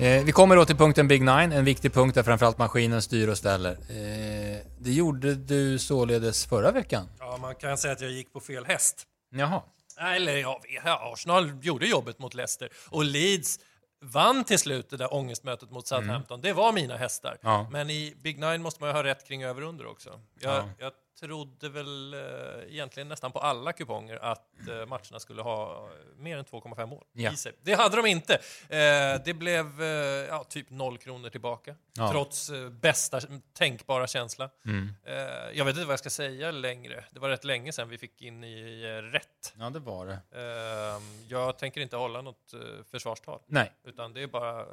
Eh, vi kommer då till punkten Big Nine, en viktig punkt där framförallt maskinen styr och ställer. Eh, det gjorde du således förra veckan? Ja, man kan säga att jag gick på fel häst. Jaha. Eller ja, Arsenal gjorde jobbet mot Leicester och Leeds vann till slut det där ångestmötet mot Southampton. Det var mina hästar. Ja. Men i Big Nine måste man ju ha rätt kring över under också. Jag, Ja. jag trodde väl eh, egentligen nästan på alla kuponger att eh, matcherna skulle ha eh, mer än 2,5 mål Ja. i sig. Det hade de inte. Det blev ja, typ noll kronor tillbaka. Ja. Trots bästa tänkbara känsla. Mm. Jag vet inte vad jag ska säga längre. Det var rätt länge sedan vi fick in i rätt. Ja, det var det. Eh, jag tänker inte hålla något försvarstal. Nej. Utan det är bara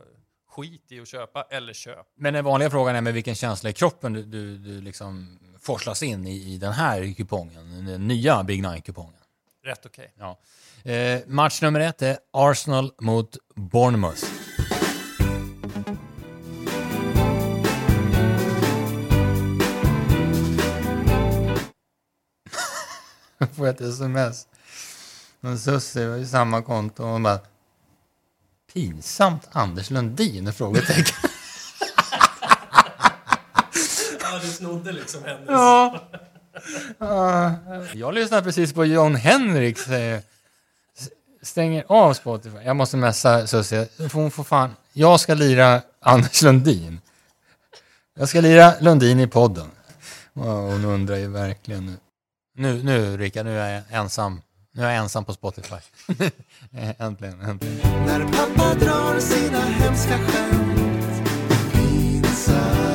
skit i att köpa eller köp. Men den vanliga frågan är med vilken känsla i kroppen du, du, du liksom forslas in i, i den här kupongen, den nya Big Nine-kupongen. Rätt okej. Ja. Eh, match nummer ett är Arsenal mot Bournemouth. Får jag ett sms. Och Sussie var i samma konto och hon bara Pinsamt Anders Lundin? Frågetecken. Ja, du snodde liksom hennes. Ja. Ja. Jag lyssnade precis på John Henrik eh, stänger av Spotify. Jag måste messa Susie. Hon får fan. Jag ska lira Anders Lundin. Jag ska lira Lundin i podden. Och hon undrar ju verkligen nu. Nu, nu Rickard, nu är jag ensam. Nu är jag ensam på Spotify. äntligen, äntligen. När pappa drar sina hemska skämt Pinsamt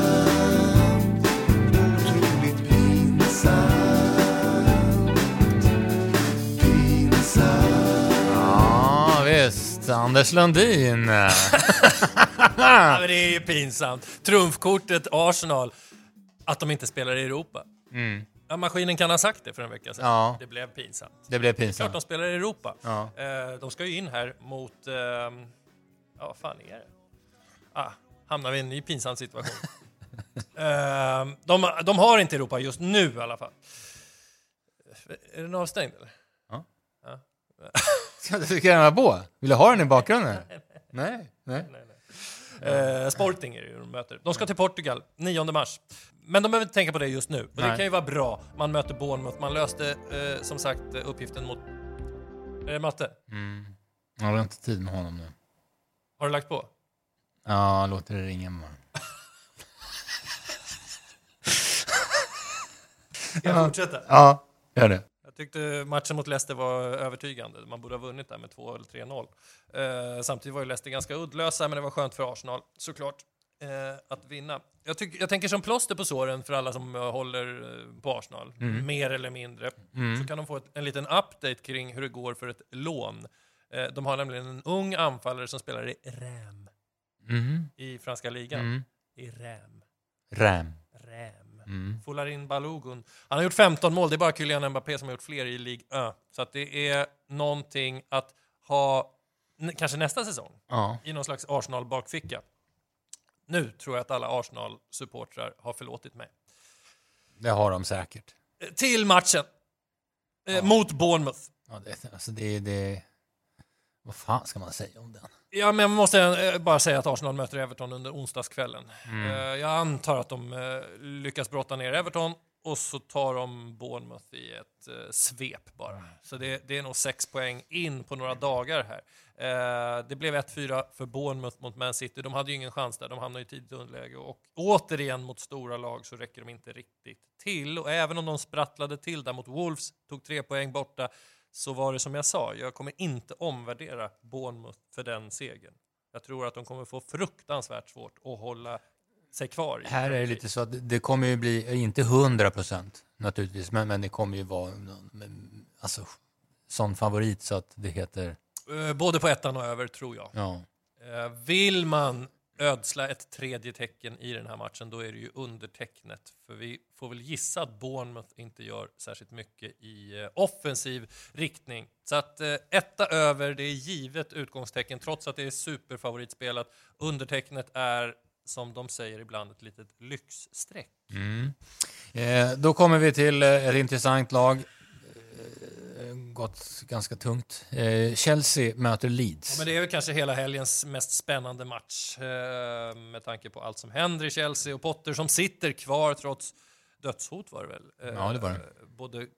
Otroligt pinsamt Pinsamt Ja, visst. Anders Lundin. Ja, men det är ju pinsamt. Trumfkortet Arsenal, att de inte spelar i Europa. Ja, maskinen kan ha sagt det för en vecka sedan. Ja. Det blev pinsamt. Det blev Klart de pinsamt. spelar i Europa. Ja. Eh, de ska ju in här mot... ehm, ja, vad fan är det? Ah, hamnar vi i en ny pinsam situation. Ehm, de, de har inte Europa just nu i alla fall. Är den avstängd eller? Ska du ska den vara på? Vill du ha den i bakgrunden? Nej, nej. Eh, Sporting är det ju de möter. De ska till Portugal 9 mars. Men de behöver inte tänka på det just nu. Och det Nej. kan ju vara bra. Man möter Bournemouth. Man löste eh, som sagt uppgiften mot... Är det matte? Jag har inte tid med honom nu. Har du lagt på? Ja, låter det ringa bara. Ska jag fortsätta? Ja, gör det. Jag tyckte matchen mot Leicester var övertygande. Man borde ha vunnit där med 2 eller 3-0. Eh, samtidigt var ju Leicester ganska uddlösa, men det var skönt för Arsenal såklart eh, att vinna. Jag, tyck, jag tänker som plåster på såren för alla som eh, håller eh, på Arsenal, mer eller mindre, så kan de få ett, en liten update kring hur det går för ett lån. Eh, de har nämligen en ung anfallare som spelar i Ram Mhm. i franska ligan. Mm. I Ram. Räm. Räm. Mm. Folarin Balogun. Han har gjort 15 mål, det är bara Kylian Mbappé som har gjort fler i Ligue 1. Så det är någonting att ha, kanske nästa säsong, Ja. i någon slags Arsenal-bakficka. Nu tror jag att alla Arsenal-supportrar har förlåtit mig. Det har de säkert. Eh, Till matchen! Eh, Mot Bournemouth. Ja, det, alltså det, det... Vad fan ska man säga om den? Ja, men jag måste eh, bara säga att Arsenal möter Everton under onsdagskvällen. Eh, jag antar att de eh, lyckas brotta ner Everton och så tar de Bournemouth i ett eh, svep bara. Så det, det är nog sex poäng in på några dagar här. Eh, det blev 1-4 för Bournemouth mot Man City. De hade ju ingen chans där, de hamnade i tidigt underläge. Och återigen mot stora lag så räcker de inte riktigt till. Och även om de sprattlade till där mot Wolves, tog tre poäng borta, så var det som jag sa, jag kommer inte omvärdera Bournemouth för den segern. Jag tror att de kommer få fruktansvärt svårt att hålla sig kvar. i Här är det lite så att det- kommer ju bli, inte 100 procent naturligtvis, men, men det kommer ju vara men, alltså, sån favorit så att det heter. Eh, Både på ettan och över, tror jag. ja. Eh, Vill man ödsla ett tredje tecken i den här matchen, då är det ju undertecknet. För vi får väl gissa att Bournemouth inte gör särskilt mycket i eh, offensiv riktning. Så att eh, etta över, det är givet utgångstecken, trots att det är superfavoritspelat. Undertecknet är, som de säger ibland, ett litet lyxstreck. Mm. Eh, då kommer vi till eh, ett intressant lag eh, gått ganska tungt. Eh, Chelsea möter Leeds. Men det är väl kanske hela helgens mest spännande match eh, med tanke på allt som händer i Chelsea och Potter som sitter kvar trots dödshot var det väl? Eh, Ja, det var det. Både mm,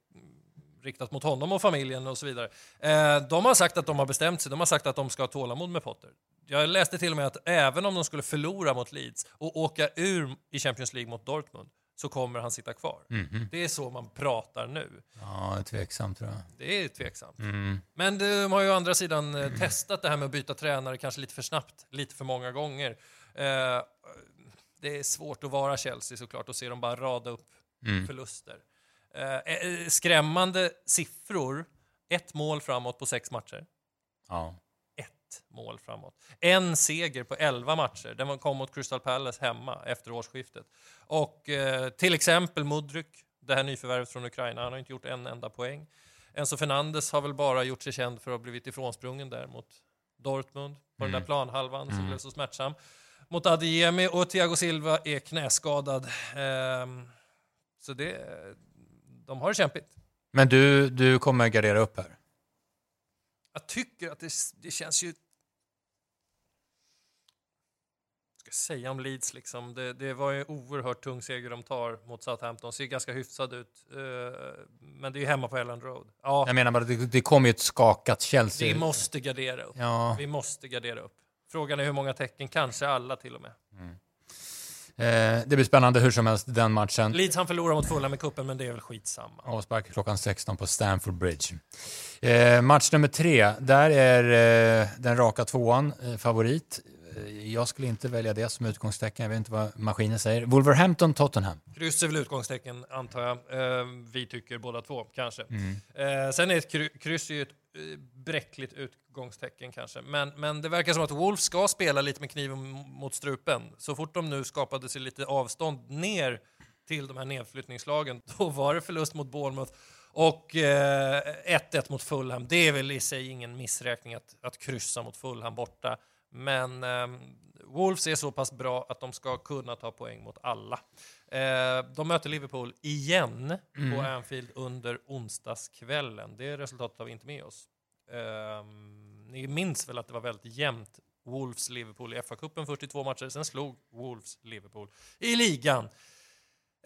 riktat mot honom och familjen och så vidare. Eh, de har sagt att de har bestämt sig, de har sagt att de ska ha tålamod med Potter. Jag läste till och med att även om de skulle förlora mot Leeds och åka ur i Champions League mot Dortmund så kommer han sitta kvar. Mhm. Det är så man pratar nu. Ja, det är tveksamt tror jag. Det är tveksamt. Mm. Men de har ju å andra sidan eh, testat det här med att byta tränare kanske lite för snabbt, lite för många gånger. Eh, det är svårt att vara Chelsea såklart och se dem bara rada upp Mm. förluster. Eh, eh, skrämmande siffror. Ett mål framåt på sex matcher. Ja. Mål framåt. En seger på elva matcher. Den kom mot Crystal Palace hemma efter årsskiftet. Och eh, till exempel Mudryk, det här nyförvärvet från Ukraina, han har inte gjort en enda poäng. Enzo Fernandes har väl bara gjort sig känd för att ha blivit ifrånsprungen där mot Dortmund på den där planhalvan som blev så smärtsam. Mot Adeyemi och Thiago Silva är knäskadad. Ehm, så det, de har det kämpigt. Men du, du kommer gardera upp här? Jag tycker att det, det känns ju... Ska jag säga om Leeds liksom. Det, det var en oerhört tung seger de tar mot Southampton. Ser ganska hyfsad ut. eh, men det är ju hemma på Elland Road. Ja, Jag menar bara, det, det kommer ju ett skakat Chelsea. vi måste gardera upp. Ja, Vi måste gardera upp. Frågan är hur många tecken, kanske alla till och med. eh, det blir spännande hur som helst den matchen. Leeds han förlorar mot Fulham i cupen, men det är väl skitsamma. Avspark klockan 16 på Stamford Bridge. Eh, match nummer tre, där är eh, den raka tvåan eh, favorit. Eh, Jag skulle inte välja det som utgångstecken, jag vet inte vad maskinen säger. Wolverhampton-Tottenham. Kryss är väl utgångstecken, antar jag. Eh, vi tycker båda två, kanske. Mm. Eh, sen är ett kry kryss ju ett eh, bräckligt utgångstecken kanske. Men, men det verkar som att Wolves ska spela lite med kniven mot strupen. Så fort de nu skapade sig lite avstånd ner till de här nedflyttningslagen, då var det förlust mot Bournemouth och eh, 1-1 mot Fulham. Det är väl i sig ingen missräkning att, att kryssa mot Fulham borta. Men eh, Wolves är så pass bra att de ska kunna ta poäng mot alla. Eh, de möter Liverpool igen på Anfield under onsdagskvällen. Det resultatet har vi inte med oss. Eh, ni minns väl att det var väldigt jämnt Wolves-Liverpool i FA-cupen 42 matcher. Sen slog Wolves Liverpool i ligan.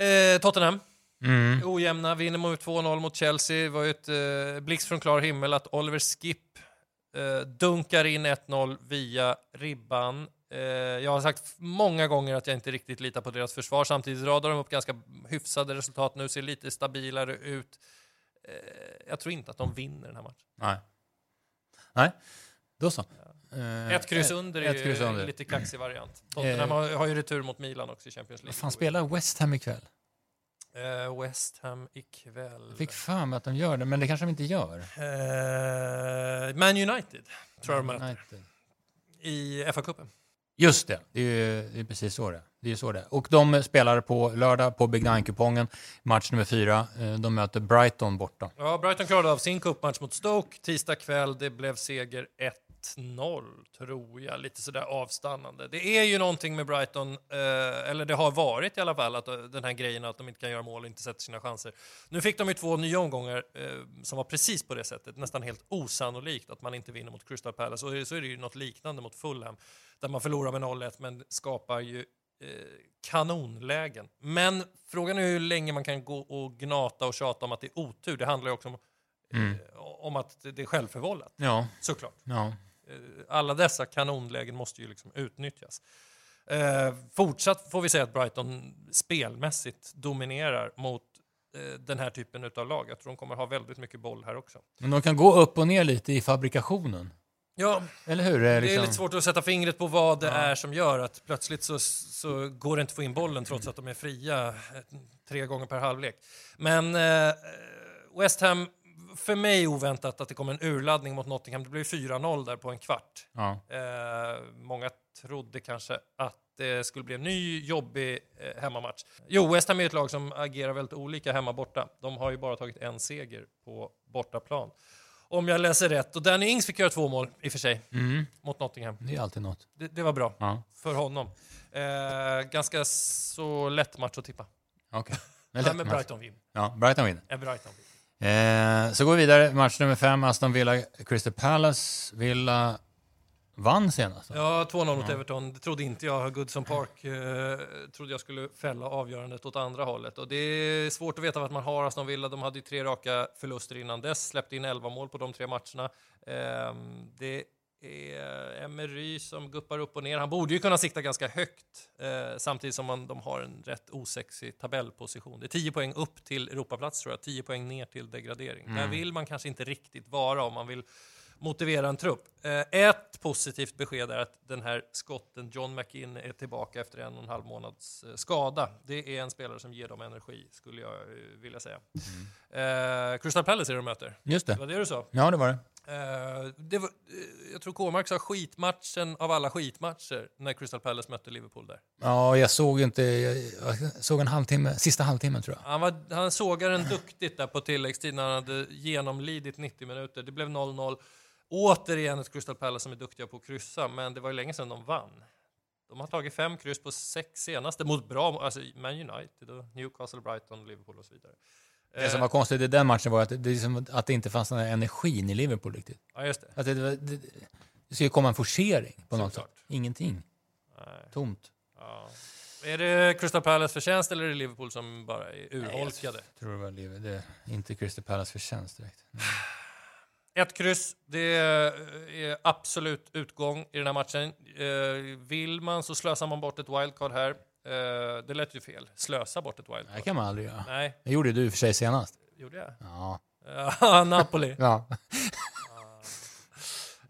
Eh, Tottenham Mm. ojämna, vinner mot 2-0 mot Chelsea. Det var ju ett eh, blixt från klar himmel att Oliver Skip eh, dunkar in 1-0 via ribban. Eh, jag har sagt många gånger att jag inte riktigt litar på deras försvar. Samtidigt radar de upp ganska hyfsade resultat nu, ser lite stabilare ut. Eh, jag tror inte att de vinner den här matchen. Nej. Nej, då så. Eh, Ett kryss under är ett kryss ju under. lite kaxig variant. Tottenham har, ju retur mot Milan också i Champions League. Fan spelar West Ham ikväll? Eh, West Ham ikväll. Jag fick för mig att de gör det, men det kanske de inte gör. Eh, Man United tror jag de möter i FA-cupen. Just det, det är, ju, det är precis så det det är. Så det. Och de spelar på lördag på Big Nine-kupongen, match nummer fyra. Eh, De möter Brighton borta. Ja, Brighton klarade av sin cupmatch mot Stoke tisdag kväll. Det blev seger 1-0, tror jag. Lite sådär avstannande. Det är ju någonting med Brighton, eh, eller det har varit i alla fall, att, eh, den här grejen att de inte kan göra mål och inte sätter sina chanser. Nu fick de ju två nya omgångar eh, som var precis på det sättet. Nästan helt osannolikt att man inte vinner mot Crystal Palace. Och så är det ju något liknande mot Fulham, där man förlorar med 0-1 men skapar ju eh, kanonlägen. Men frågan är hur länge man kan gå och gnata och tjata om att det är otur. Det handlar ju också om, eh, om att det är självförvållat, Ja, såklart. ja. Eh, alla dessa kanonlägen måste ju liksom utnyttjas. Eh, fortsatt får vi säga att Brighton spelmässigt dominerar mot eh, den här typen av lag. Jag tror de kommer ha väldigt mycket boll här också. Men de kan gå upp och ner lite i fabrikationen. Ja, Eller hur? det är liksom- lite svårt att sätta fingret på vad det är som gör att plötsligt så, så går det inte att få in bollen trots att de är fria eh, tre gånger per halvlek. Men eh, West Ham, för mig oväntat att det kommer en urladdning mot Nottingham. Det blev 4-0 där på en kvart. Ja. Eh, många trodde kanske att det skulle bli en ny jobbig eh, hemmamatch. Jo, West Ham är ett lag som agerar väldigt olika hemma borta. De har ju bara tagit en seger på bortaplan. Om jag läser rätt. Och Danny Ings fick göra två mål i och för sig Mm, mot Nottingham. det är alltid något. Det, det var bra Ja, för honom. Eh, ganska så lätt match att tippa. okej. Nej, lätt men match. Brighton vinner. Ja, Brighton vinner. Eh, Brighton vinner. Eh, så går vi vidare, match nummer fem, Aston Villa, Crystal Palace. Villa vann senast. Ja, 2-0 mot Everton. Det trodde inte jag. Goodson Park eh, trodde jag skulle fälla avgörandet åt andra hållet. Och det är svårt att veta vart man har Aston Villa. De hade ju tre raka förluster innan dess, släppte in 11 mål på de tre matcherna. Ehm, det är Emery som guppar upp och ner. Han borde ju kunna sikta ganska högt eh, samtidigt som man, de har en rätt osexig tabellposition. Det är 10 poäng upp till Europaplats tror jag, 10 poäng ner till degradering. Där vill man kanske inte riktigt vara om man vill motivera en trupp. Eh, ett positivt besked är att den här skotten John McInn är tillbaka efter en och en halv månads eh, skada. Det är en spelare som ger dem energi, skulle jag eh, vilja säga. Eh, Crystal Palace är det de möter. Just Det det. var det du sa. Ja, det var det. Eh, det var, eh, jag tror Kåmark sa skitmatchen av alla skitmatcher när Crystal Palace mötte Liverpool där. Ja, jag såg inte, jag, jag såg en halvtimme, sista halvtimmen tror jag. Han, var, han sågade den duktigt där på tilläggstid när han hade genomlidit 90 minuter. Det blev 0-0. Återigen ett Crystal Palace som är duktiga på att kryssa, men det var ju länge sedan de vann. De har tagit fem kryss på sex senaste mot bra, alltså Man United, Newcastle, Brighton, Liverpool och så vidare. Det som var konstigt i den matchen var att det, det, är som att det inte fanns någon energin i Liverpool riktigt. ja, just det. Att det, det, det, det ju komma en forcering på något sätt. Ingenting. Nej. Tomt. Ja. Är det Crystal Palace förtjänst eller är det Liverpool som bara är urholkade? Tror det var Liverpool. Det är inte Crystal Palace förtjänst direkt. Ett kryss, det är absolut utgång i den här matchen. Eh, Vill man så slösar man bort ett wildcard här. Eh, Det lät ju fel. Slösa bort ett Det wildcard. kan man aldrig göra. Nej, Det gjorde du i och för sig senast. gjorde jag? Ja. Ja, Napoli. ja.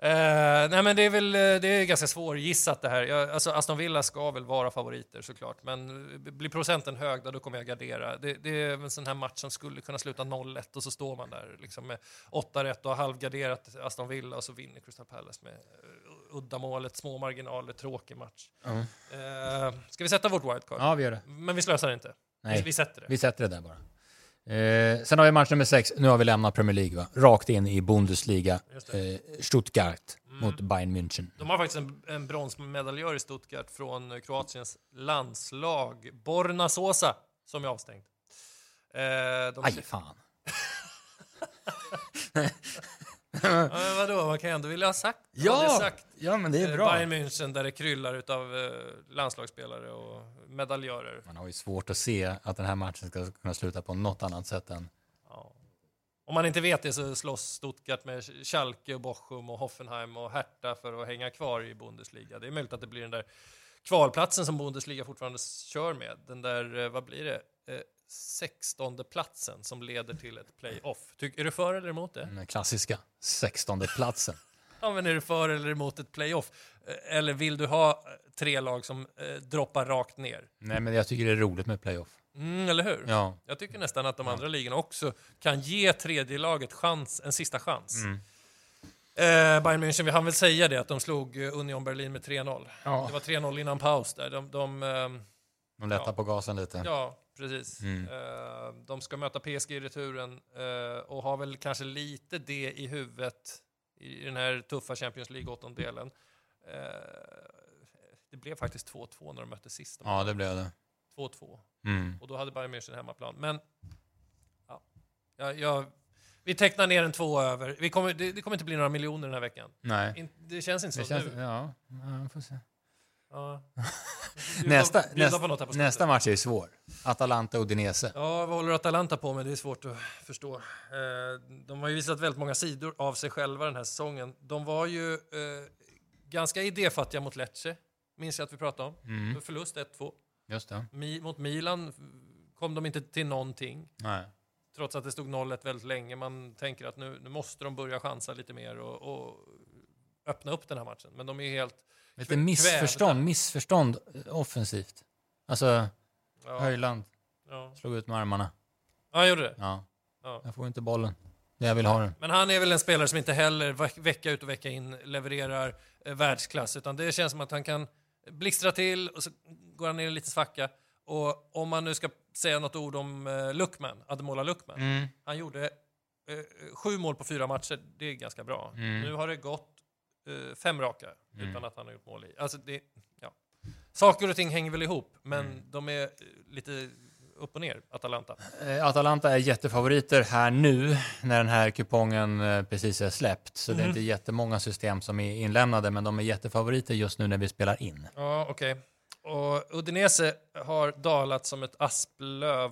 Eh, nej men det är väl eh, det är ganska svårgissat det här. Jag, alltså Aston Villa ska väl vara favoriter såklart, men blir procenten hög då, då kommer jag gardera. Det, det är en sån här match som skulle kunna sluta 0-1 och så står man där liksom med 8 rätt och har halvgarderat Aston Villa och så vinner Crystal Palace med uh, uddamålet, små marginaler, tråkig match. Ja. Eh, ska vi sätta vårt wildcard? ja, vi gör det. Men vi slösar inte. Vi, Nej, vi sätter det. vi sätter det där bara. Eh, sen har vi match nummer sex. Nu har vi lämnat Premier League, va? Rakt in i Bundesliga. Eh, Stuttgart Mm. mot Bayern München. De har faktiskt en, en bronsmedaljör i Stuttgart från Kroatiens landslag, Borna Sosa, som är avstängd. Eh, de, Aj, fan. ja, men vadå, man kan ändå vilja ha sagt, Ja, sagt. ja men det är Eh, bra. Bayern München där det kryllar utav eh, landslagsspelare och medaljörer. Man har ju svårt att se att den här matchen ska kunna sluta på något annat sätt än... Ja. Om man inte vet det så slåss Stuttgart med Schalke, och Bochum, och Hoffenheim och Hertha för att hänga kvar i Bundesliga. Det är möjligt att det blir den där kvalplatsen som Bundesliga fortfarande kör med. Den där, eh, vad blir det, 16 platsen som leder till ett playoff. Är du för eller emot det? Den klassiska 16 platsen. Ja, men är du för eller emot ett playoff? Eh, Eller vill du ha eh, tre lag som eh, droppar rakt ner? Nej, men jag tycker det är roligt med playoff. Mm, eller hur? Ja. Jag tycker nästan att de andra ligorna också kan ge tredje laget chans, en sista chans. Mm. Eh, Bayern München, vi hann väl säga det, att de slog eh, Union Berlin med 3-0. Ja. Det var 3-0 innan paus där. De, de, ehm, De lättar Ja. på gasen lite. ja, precis. Mm. Eh, de ska möta PSG i returen eh, och har väl kanske lite det i huvudet i den här tuffa Champions League-åttondelen. Eh, det blev faktiskt 2-2 när de mötte sist. Ja, det blev det. 2-2. Mm. Och då hade Bayern München hemmaplan. Men ja, jag, jag, vi tecknar ner en två över. Kommer, det, det kommer inte bli några miljoner den här veckan. Nej. In, det känns inte Det så känns, nu. ja, ja, får se. Ja. Nästa, nästa, på något här på slutet. nästa match är ju svår. Atalanta och Udinese. Ja, vad håller Atalanta på med? Det är svårt att förstå. Eh, de har ju visat väldigt många sidor av sig själva den här säsongen. De var ju eh, ganska idéfattiga mot Lecce, minns jag att vi pratade om. Mm. Förlust 1-2. Just det. Mi, mot Milan kom de inte till någonting. Nej. Trots att det stod 0-1 väldigt länge. Man tänker att nu, nu måste de börja chansa lite mer och, och öppna upp den här matchen. Men de är helt... Lite missförstånd, kvävda. missförstånd eh, offensivt. Alltså, Ja, Höjland ja. slog ut med armarna. ja, han gjorde det. Ja. Ja. Jag får inte bollen. Jag vill ha den. Men han är väl en spelare som inte heller veck- vecka ut och vecka in levererar eh, världsklass. Utan det känns som att han kan blixtra till och så går han ner i lite svacka. Och om man nu ska säga något ord om eh, Luckman, Ademola Luckman. Mm. Han gjorde eh, sju mål på fyra matcher. Det är ganska bra. Mm. Nu har det gått eh, fem raka utan att han har gjort mål i. Alltså det, ja. Saker och ting hänger väl ihop, men Mm. de är eh, lite upp och ner, Atalanta? Eh, Atalanta är jättefavoriter här nu när den här kupongen eh, precis är släppt. Så det är Mhm. inte jättemånga system som är inlämnade, men de är jättefavoriter just nu när vi spelar in. Ja, okej. Och Udinese har dalat som ett asplöv.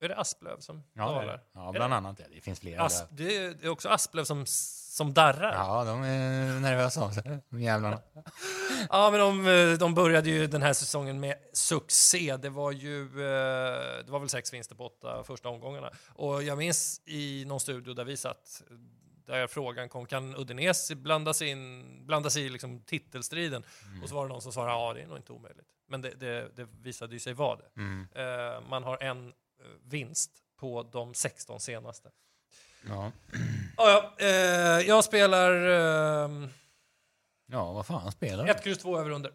Är det asplöv som Ja, det dalar? det. ja bland annat. Ja, det finns flera. Asp, det, det är också asplöv som, som darrar. Ja. Ja, de är nervösa av sig, de jävlarna. men de, eh, de började ju den här säsongen med succé. Det var ju eh, det var väl sex vinster på åtta första omgångarna. Och jag minns i någon studio där vi satt, där frågan kom, kan Udinese blanda sig, in, blanda sig i liksom titelstriden? Och så var det någon som svarade, ja det är nog inte omöjligt. Men det, det, det visade ju sig vara det. Mm. Eh, man har en vinst på de 16 senaste. Ja. Ah, ja, eh, jag spelar eh, ja, vad fan spelar 1, kryss 2 över under.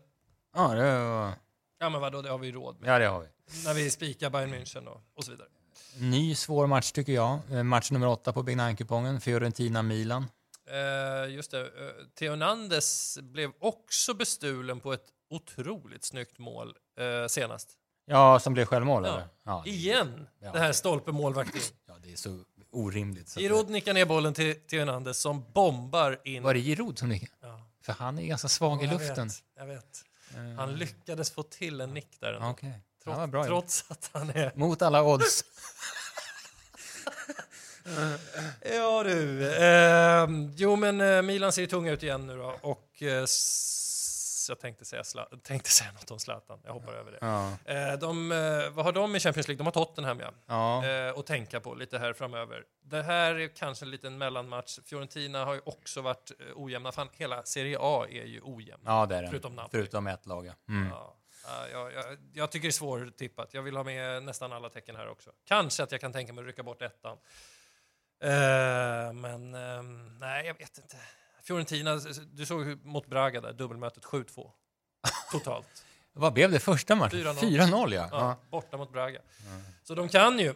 Ja, det var... Ja men vadå, det har vi ju råd med. ja, det har vi. När vi spikar Bayern München och, och så vidare. Ny svår match tycker jag. Eh, Match nummer åtta på Big Nine-kupongen, Fiorentina-Milan. Eh, just det, eh, Theo Hernandez blev också bestulen på ett otroligt snyggt mål eh, senast. Ja, som blev självmål Ja. eller? Ja, det, Igen, Ja, det här okej. stolpemålvakten. ja, det är så orimligt. Giroud nickar ner bollen till Theo Hernandez som bombar in. var det Giroud som gick? Ja. För han är ganska svag i Ja, jag luften. Vet, jag vet. Eh, Han lyckades få till en nick där. ändå. Okej, Trots, ja, bra trots att han är... Mot alla odds. Ja du. ehm, jo men eh, Milan ser ju tunga ut igen nu då. Och eh, jag tänkte säga, sla- tänkte säga något om Zlatan. Jag hoppar över det. Ja. Eh, de, eh, vad har de i Champions League? De har Tottenham ja. ja. Eh, och tänka på lite här framöver. Det här är kanske en liten mellanmatch. Fiorentina har ju också varit ojämna. Fan, hela Serie A är ju ojämn. ja, det är det. Förutom Napoli. Förutom ett lag, ja. Mm. Ja, ja, jag, jag, jag tycker det är svårtippat. Jag vill ha med nästan alla tecken här också. Kanske att jag kan tänka mig att rycka bort ettan. Men ehm, nej, jag vet inte. Fiorentina, du såg hur- mot Braga där, dubbelmötet 7-2. Totalt. Vad blev det första matchen? 4-0. 4-0, ja. Ja. Borta mot Braga. Så de kan ju.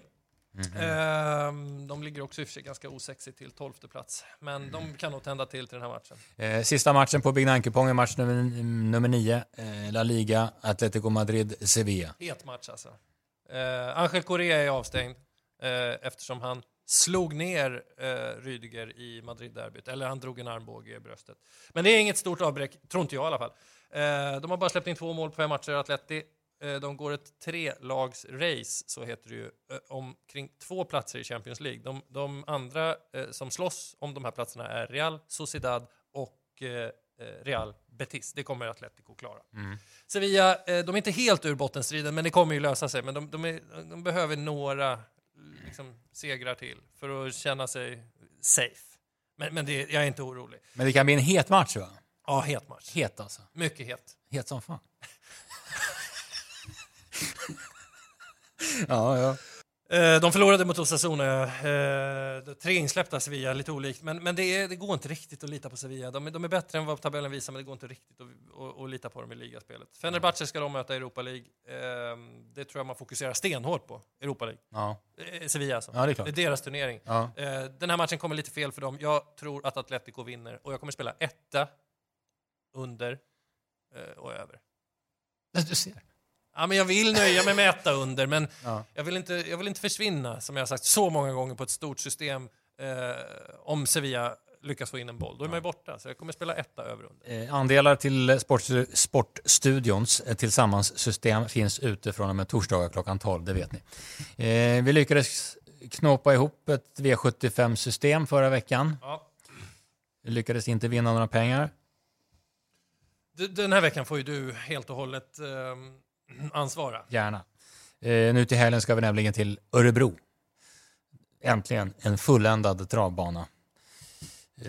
Mhm. Ehm, de ligger också i och för sig ganska osexigt till 12 plats. Men de kan nog tända till till den här matchen. Eh, sista matchen på Big Nine-kupongen, match nummer, nummer nio. Eh, La Liga, Atletico Madrid, Sevilla. Het match alltså. Uh, Angel Correa är avstängd eh, eftersom han slog ner uh, Rydiger i Madrid-derbyt. Eller han drog en armbåge i bröstet. Men det är inget stort avbräck, tror inte jag i alla fall. Eh, de har bara släppt in två mål på fem matcher, Atleti. Eh, de går ett tre-lags-race, så heter det ju, eh, om kring två platser i Champions League. De, de andra eh, som slåss om de här platserna är Real Sociedad och eh, eh, Real Betis. Det kommer Atletico klara. Sevilla, eh, de är inte helt ur bottenstriden, men det kommer ju lösa sig. Men de, de, är, de behöver några liksom, segrar till för att känna sig safe. Men, men det, jag är inte orolig. Men det kan bli en het match, va? Ja, het match. Het alltså. Mycket het. Het som fan. ja, ja. Eh, de förlorade mot Osasuna. Eh, tre insläppta Sevilla, lite olikt. Men, men det, är, det går inte riktigt att lita på Sevilla. De, är- de är bättre än vad tabellen visar, men det går inte riktigt att, att, att lita på dem i ligaspelet. Fenerbahce ska de möta i Europa League. Eh, det tror jag man fokuserar stenhårt på. Europa League. ja. Eh, Sevilla alltså. Ja, det är. Det är deras turnering. ja. Den här matchen kommer lite fel för dem. Jag tror att Atletico vinner och jag kommer spela etta, under och över. Du ser. Ja, men jag vill nöja mig med etta under, men Ja. jag vill, inte, jag vill inte försvinna, som jag har sagt så många gånger på ett stort system, eh, om Sevilla lyckas få in en boll. Då är man ju borta, så jag kommer spela etta över under. Eh, andelar till sport, Sportstudions eh, tillsammans-system finns ute från och med torsdagar klockan 12, det vet ni. Eh, vi lyckades knåpa ihop ett V75-system förra veckan. Ja. Vi lyckades inte vinna några pengar. Den här veckan får ju du helt och hållet eh, ansvara. Gärna. Eh, nu till helgen ska vi nämligen till Örebro. Äntligen en fulländad travbana.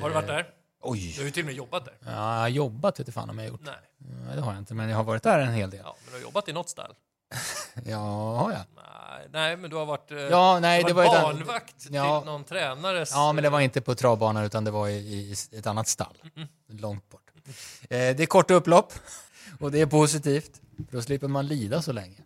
Har du varit där? Du har Oj, ju till och med jobbat där. ja, jobbat vet fan om jag har gjort. Nej, Nej, det har jag inte, men jag har varit där en hel del. ja, men du har jobbat i något stall. Ja, har jag? Nej, men du har varit, eh, Ja, nej, du det var varit ett barnvakt Ja. till någon tränares... Ja, men det var inte på travbanan utan det var i, i ett annat stall. Långt bort. Eh, det är korta upplopp och det är positivt. För då slipper man lida så länge.